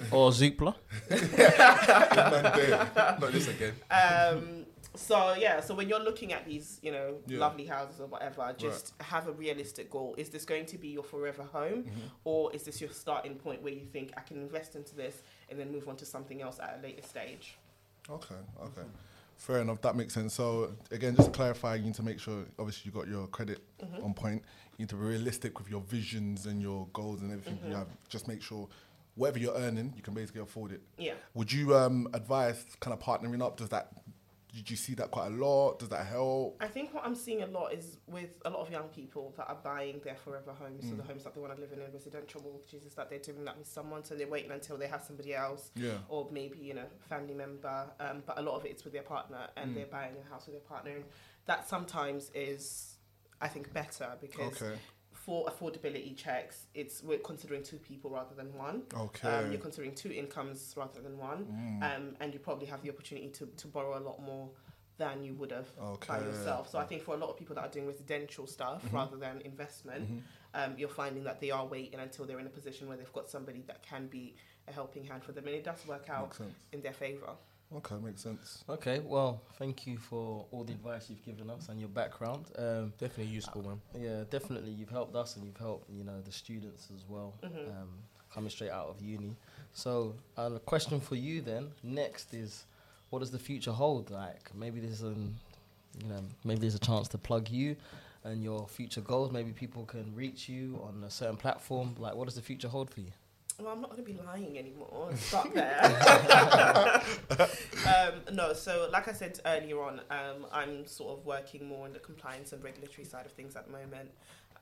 S4: Or Zoopla.
S5: Not this again.
S7: um, so yeah, so when you're looking at these, you know,
S5: Yeah.
S7: lovely houses or whatever, just have a realistic goal. Is this going to be your forever home, or is this your starting point where you think I can invest into this and then move on to something else at a later stage?
S5: Okay, okay. Fair enough, that makes sense. So again, just to clarify, you need to make sure obviously you got your credit
S7: Mm-hmm.
S5: on point. You need to be realistic with your visions and your goals and everything
S7: Mm-hmm.
S5: you have. Just make sure whatever you're earning, you can basically afford it.
S7: Yeah.
S5: Would you um, advise kind of partnering up? Does that did you see that quite a lot? Does that help?
S7: I think what I'm seeing a lot is with a lot of young people that are buying their forever homes, so the homes that they want to live in in residential mortgages, is that they're doing that with someone, so they're waiting until they have somebody else,
S5: Yeah.
S7: or maybe you know family member. Um, but a lot of it's with their partner, and they're buying a house with their partner, and that sometimes is, I think, better because.
S5: Okay.
S7: For affordability checks, it's we're considering two people rather than one.
S5: Okay.
S7: Um, you're considering two incomes rather than one, um, and you probably have the opportunity to, to borrow a lot more than you would have by
S5: Okay. Mm-hmm.
S7: yourself. So I think for a lot of people that are doing residential stuff rather than investment, um, you're finding that they are waiting until they're in a position where they've got somebody that can be a helping hand for them, and it does work out in their favour.
S5: Okay, makes sense.
S4: Okay, well, thank you for all the advice you've given us and your background. Um,
S6: Definitely useful, man.
S4: yeah, definitely, you've helped us and you've helped you know the students as well, um, coming straight out of uni. So, uh, a question for you then. Next is, what does the future hold? Like, maybe there's an, you know, maybe there's a chance to plug you and your future goals. Maybe people can reach you on a certain platform. Like, what does the future hold for you?
S7: Well, I'm not going to be lying anymore. Stop there. um, no, so like I said earlier on, um, I'm sort of working more on the compliance and regulatory side of things at the moment.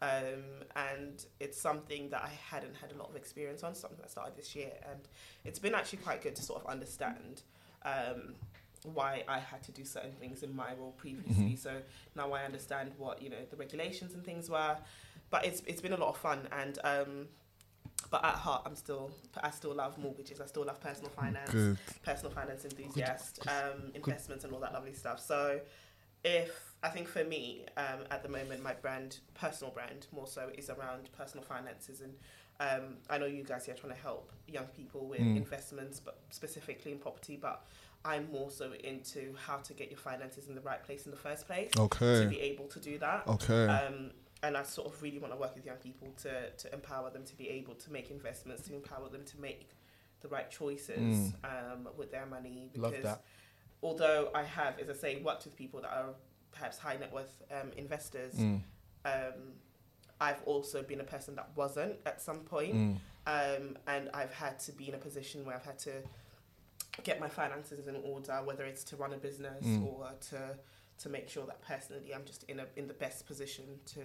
S7: Um, and it's something that I hadn't had a lot of experience on, something that started this year. And it's been actually quite good to sort of understand um, why I had to do certain things in my role previously. So now I understand what, you know, the regulations and things were. But it's, it's been a lot of fun. And um, but at heart, I'm still I still love mortgages. I still love personal finance,
S5: Good.
S7: personal finance enthusiast, um, investments, and all that lovely stuff. So, if I think for me um, at the moment, my brand, personal brand, more so is around personal finances, and um, I know you guys here are trying to help young people with investments, but specifically in property, but. I'm more so into how to get your finances in the right place in the first place
S5: Okay.
S7: to be able to do that.
S5: Okay.
S7: Um, and I sort of really want to work with young people to, to empower them to be able to make investments, to empower them to make the right choices um, with their money. Because although I have, as I say, worked with people that are perhaps high net worth um, investors,
S5: Mm.
S7: um, I've also been a person that wasn't at some point.
S5: Mm.
S7: Um, and I've had to be in a position where I've had to get my finances in order, whether it's to run a business
S5: Mm.
S7: or to to make sure that personally I'm just in a in the best position to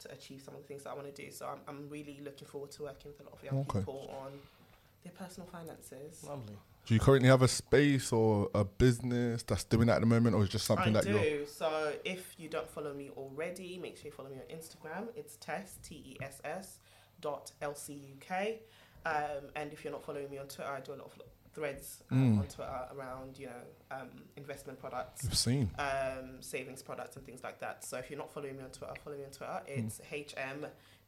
S7: to achieve some of the things that I want to do. So I'm I'm really looking forward to working with a lot of young
S5: Okay.
S7: people on their personal finances.
S4: Lovely.
S5: Do you currently have a space or a business that's doing that at the moment, or is it just something
S7: I
S5: that
S7: do.
S5: you're?
S7: So if you don't follow me already, make sure you follow me on Instagram. It's Tess T E S S dot L C U K. Um, and if you're not following me on Twitter, I do a lot of threads um,
S5: Mm.
S7: on Twitter around you know um, investment products.
S5: You've seen.
S7: um, savings products and things like that. So if you're not following me on Twitter, follow me on Twitter. It's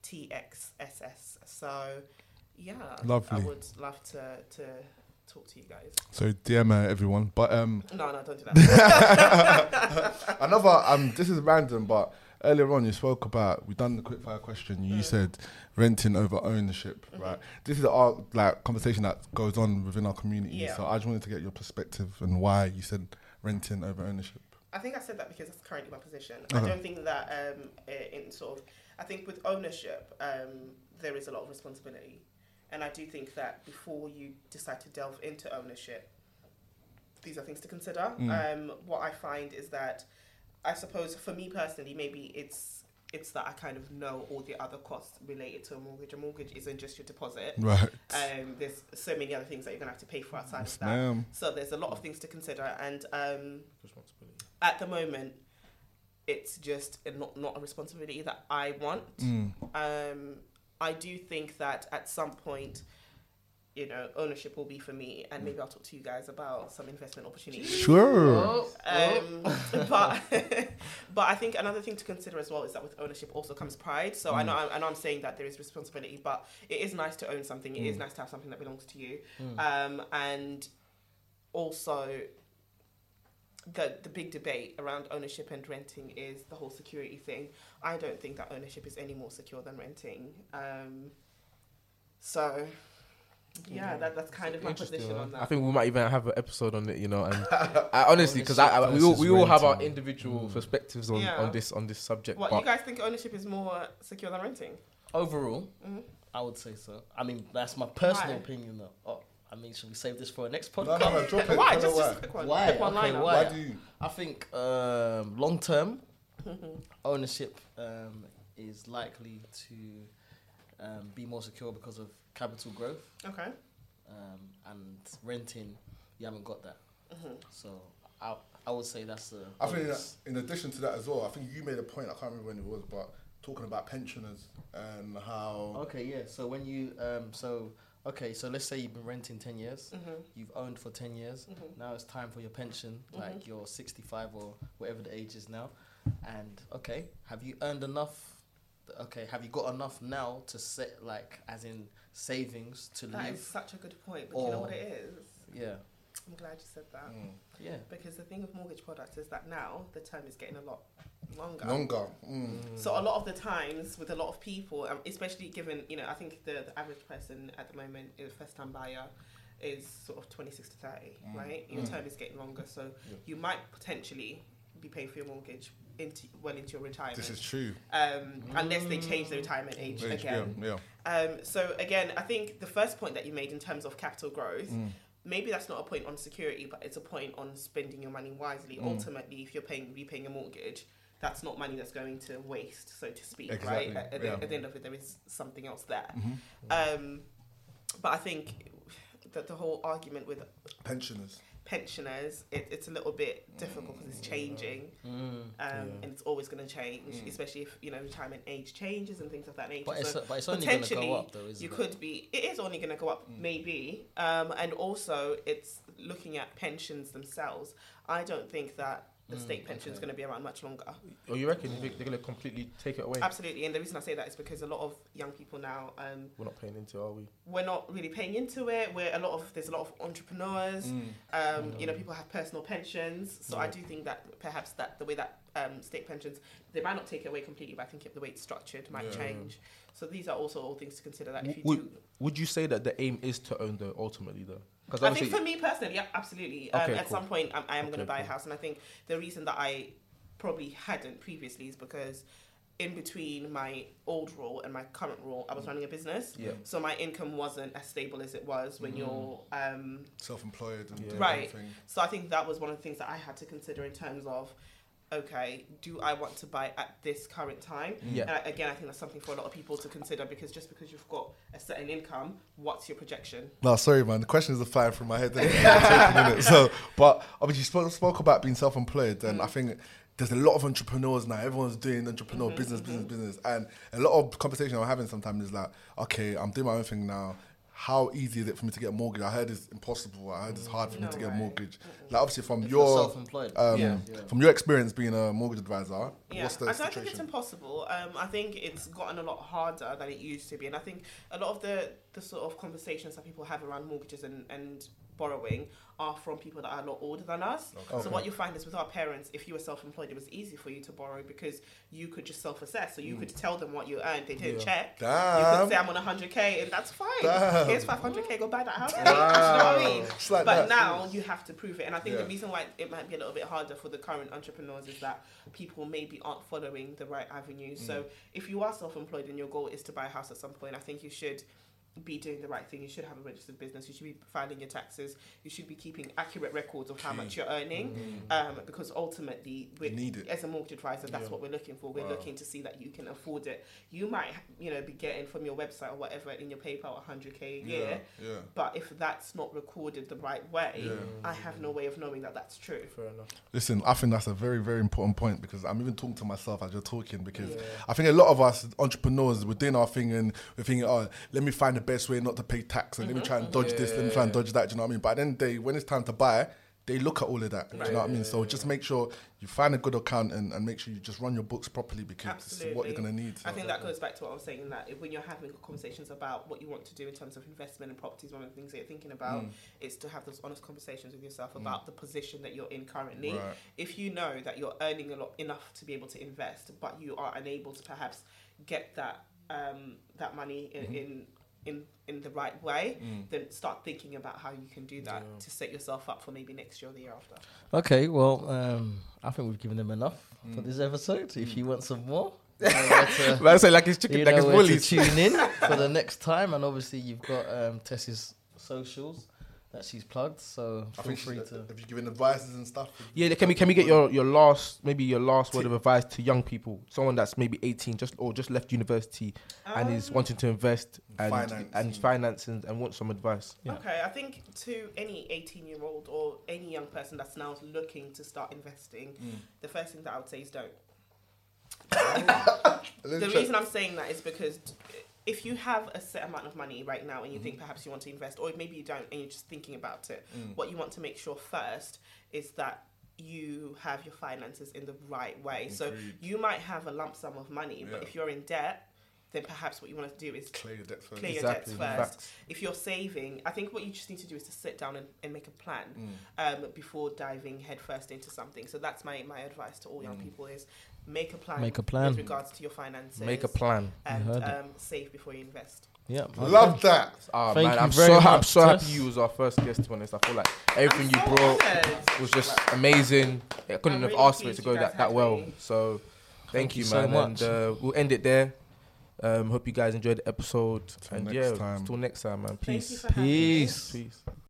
S7: HMTXSS. So yeah,
S5: Lovely.
S7: I would love to to talk to you guys.
S5: So DM her, everyone. But um,
S7: No, no, don't do that.
S5: another um, this is random, but earlier on you spoke about we done the quickfire question. You
S7: Mm.
S5: said renting over ownership,
S7: Mm-hmm.
S5: right? This is our like conversation that goes on within our community.
S7: Yeah.
S5: So I just wanted to get your perspective and why you said renting over ownership.
S7: I think I said that because that's currently my position. I don't think that um, in sort of, I think with ownership, um, there is a lot of responsibility. And I do think that before you decide to delve into ownership, these are things to consider.
S5: Mm.
S7: Um, what I find is that, I suppose for me personally, maybe it's it's that I kind of know all the other costs related to a mortgage. A mortgage isn't just your deposit.
S5: Right.
S7: Um, there's so many other things that you're gonna have to pay for outside
S5: Yes,
S7: of that.
S5: ma'am.
S7: So there's a lot of things to consider, and um,
S6: Responsibility.
S7: at the moment, it's just a not not a responsibility that I want.
S5: Mm.
S7: Um, I do think that at some point, you know, ownership will be for me, and maybe I'll talk to you guys about some investment opportunities.
S5: Sure.
S4: Oh,
S7: Um, but but I think another thing to consider as well is that with ownership also comes pride. So I know I know I'm saying that there is responsibility, but it is nice to own something. It is nice to have something that belongs to you, um, and also the the big debate around ownership and renting is the whole security thing. I don't think that ownership is any more secure than renting. Um, so yeah, that, that's kind of my
S6: Interesting,
S7: position on that.
S6: I think we might even have an episode on it, you know. And I, honestly, because I, I, we all, we all have our
S5: renting.
S6: individual perspectives on,
S7: Yeah.
S6: on this on this subject.
S7: what
S6: but
S7: you guys think ownership is more secure than renting?
S4: Overall,
S7: Mhm.
S4: I would say so. I mean, that's my personal
S7: Why?
S4: opinion, though. Oh, I mean, should we save this for a next podcast?
S5: no, no, drop it.
S7: Why? Just, just a quick one.
S4: Why?
S7: Quick one
S4: Okay,
S7: liner.
S4: why?
S5: Why do you?
S4: I think um, long term ownership um, is likely to um, be more secure because of capital growth,
S7: Okay.
S4: um, and renting you haven't got that.
S7: Mm-hmm.
S4: So I I would say that's the.
S5: I think that in addition to that as well, I think you made a point. I can't remember when it was, but talking about pensioners and how
S4: Okay, yeah. So when you um, so okay, so let's say you've been renting ten years,
S7: Mm-hmm.
S4: you've owned for ten years. Now it's time for your pension, like you're sixty five or whatever the age is now. And okay, have you earned enough? Okay, have you got enough now to set like as in savings to
S7: That
S4: live?
S7: is such a good point. But you know
S4: Or-
S7: what it is?
S4: yeah,
S7: I'm glad you said that.
S4: yeah.
S7: Because the thing with mortgage products is that now the term is getting a lot longer.
S5: longer. Mm.
S7: So a lot of the times with a lot of people, um, especially given, you know, I think the, the average person at the moment, is a first time buyer, is sort of 26 to 30, right? Your term is getting longer. So you might potentially be paying for your mortgage into well into your retirement.
S5: This is true.
S7: um, unless they change the retirement age
S5: Age,
S7: again.
S5: Yeah,
S7: Um, so again, I think the first point that you made in terms of capital growth, maybe that's not a point on security, but it's a point on spending your money wisely. Ultimately, if you're paying repaying a mortgage, that's not money that's going to waste, so to speak,
S5: Exactly,
S7: right? At, at,
S5: yeah.
S7: the, at the end of it, there is something else there. Um, but I think that the whole argument with
S5: pensioners.
S7: Pensioners, it, it's a little bit difficult because it's changing, um, and it's always going to change, especially if you know retirement age changes and things of that nature.
S4: But it's
S7: so
S4: but it's only going to go up though, isn't
S7: you
S4: it?
S7: could be. It is only going to go up, maybe, um, and also it's looking at pensions themselves. I don't think that the state pension is going to be around much longer.
S6: or you reckon they- they're gonna completely take it away?
S7: Absolutely, and the reason I say that is because a lot of young people now. Um,
S6: We're not paying into, it, are we?
S7: we're not really paying into it. Where a lot of there's a lot of entrepreneurs.
S5: Mm.
S7: Um, You know, people have personal pensions. So I do think that perhaps that the way that um, state pensions they might not take it away completely, but I think if the way it's structured might
S5: Yeah.
S7: change. So these are also all things to consider. That if you
S6: Would,
S7: do,
S6: would you say that the aim is to own though ultimately though? Because
S7: I think for me personally, yeah, absolutely. Um,
S6: Okay,
S7: at
S6: cool.
S7: some point, I'm, I am going to
S6: Okay,
S7: buy a house, and I think the reason that I probably hadn't previously is because in between my old role and my current role, I was running a business.
S6: Yeah.
S7: So my income wasn't as stable as it was when you're um,
S5: Self-employed and
S6: Yeah.
S7: Right.
S5: everything.
S7: So I think that was one of the things that I had to consider in terms of, okay, do I want to buy at this current time?
S6: Yeah.
S7: And I- again, I think that's something for a lot of people to consider because just because you've got a certain income, what's your projection?
S5: No, sorry, man. The questions are flying from my head. I'm taking it. So, but obviously, you spoke, spoke about being self-employed, and I mm. think there's a lot of entrepreneurs now. Everyone's doing entrepreneur mm-hmm, business, business, mm-hmm. business, and a lot of conversation I'm having sometimes is like, okay, I'm doing my own thing now. How easy is it for me to get a mortgage? I heard it's impossible. I heard it's hard for me
S7: No
S5: to get a
S7: way.
S5: mortgage. Like obviously from
S4: If you're
S5: your
S4: self-employed.
S5: um,
S7: Yeah.
S5: from your experience being a mortgage advisor,
S7: Yeah,
S5: what's the
S7: I don't think it's impossible. Um, I think it's gotten a lot harder than it used to be, and I think a lot of the the sort of conversations that people have around mortgages and, and borrowing are from people that are a lot older than us. So what you find is with our parents, if you were self-employed, it was easy for you to borrow because you could just self-assess. So you could tell them what you earned. They didn't check. You could say I'm on 100k, and that's fine.
S5: Damn.
S7: Here's 500k. Go buy that house. you know what I mean?
S5: Like
S7: but
S5: that.
S7: now you have to prove it, and I think
S5: Yeah.
S7: the reason why it might be a little bit harder for the current entrepreneurs is that people maybe aren't following the right avenues.
S5: Mm.
S7: So if you are self-employed and your goal is to buy a house at some point, I think you should be doing the right thing. You should have a registered business. You should be filing your taxes. You should be keeping accurate records of how much you're earning, um, because ultimately, we
S5: You need it.
S7: as a mortgage advisor, that's what we're looking for. We're
S5: Wow.
S7: looking to see that you can afford it. You might, you know, be getting from your website or whatever in your PayPal 100k a year,
S5: Yeah, yeah.
S7: but if that's not recorded the right way,
S5: Yeah.
S7: I have no way of knowing that that's true.
S6: Fair enough.
S5: Listen, I think that's a very, very important point because I'm even talking to myself as you're talking because I think a lot of us entrepreneurs, we're doing our thing and we're thinking, oh, let me find the best way not to pay tax and let me try and dodge this, let me try and dodge that. Do you know what I mean? But at the end of the day, when it's time to buy, they look at all of that. Do you know what I mean? So just make sure you find a good accountant and make sure you just run your books properly because this is what you're going to need.
S7: I think that goes back to what I was saying that if, when you're having conversations about what you want to do in terms of investment and properties, one of the things that you're thinking about
S5: Mm.
S7: is to have those honest conversations with yourself about the position that you're in currently.
S5: Right.
S7: If you know that you're earning a lot enough to be able to invest, but you are unable to perhaps get that um, that money in,
S5: Mm-hmm.
S7: in in in the right way,
S5: Mm.
S7: then start thinking about how you can do that to set yourself up for maybe next year or the year after.
S4: Okay, well, um, I think we've given them enough for
S5: Mm.
S4: this episode. If you want some more, you know where to-
S6: But I say like it's chicken,
S4: you
S6: like
S4: know
S6: it's
S4: where to
S6: Woolies.
S4: tune in for the next time, and obviously you've got um, Tess's socials that she's plugged. So
S5: I
S4: feel
S5: think
S4: free
S5: she's,
S4: to.
S5: if you're giving advices and stuff.
S6: Yeah, can we can we get your, your last maybe your last word of advice to young people, someone that's maybe eighteen just or just left university and is
S7: Um,
S6: wanting to invest and
S5: Finance.
S6: and finance and, and want some advice.
S7: Okay, I think to any 18 year old or any young person that's now looking to start investing, the first thing that I would say is don't. the reason I'm saying that is because if you have a set amount of money right now and you think perhaps you want to invest, or maybe you don't and you're just thinking about it, what you want to make sure first is that you have your finances in the right way. So you might have a lump sum of money, but if you're in debt, then perhaps what you want to do is
S5: Clear your debts first.
S7: clear
S6: Exactly,
S7: your debts first.
S6: facts.
S7: If you're saving, I think what you just need to do is to sit down and, and make a plan
S5: Mm.
S7: um, before diving headfirst into something. So that's my, my advice to all young
S5: Mm.
S7: people is make a plan.
S4: Make a plan.
S7: with regards to your finances.
S6: Make a plan.
S7: and
S4: heard it.
S7: um, save before you invest.
S4: Yeah,
S5: Love that.
S6: Ah,
S4: Thank
S6: man,
S4: you
S6: I'm
S4: very
S6: so ha- I'm so happy you was our first guest. To be honest, I feel like everything you
S7: I'm so
S6: brought
S7: honoured.
S6: was just amazing. I couldn't
S7: I'm
S6: have
S7: really
S6: asked for it to go that, that well.
S7: me.
S6: So thank,
S4: Thank
S6: you,
S4: you so
S6: man.
S4: much.
S6: And uh, we'll end it there. Um, hope you guys enjoyed the episode.
S5: Till
S6: and
S5: next
S6: yeah,
S5: time.
S6: till next time, man. Peace.
S7: for having me.
S4: Peace.
S6: Peace.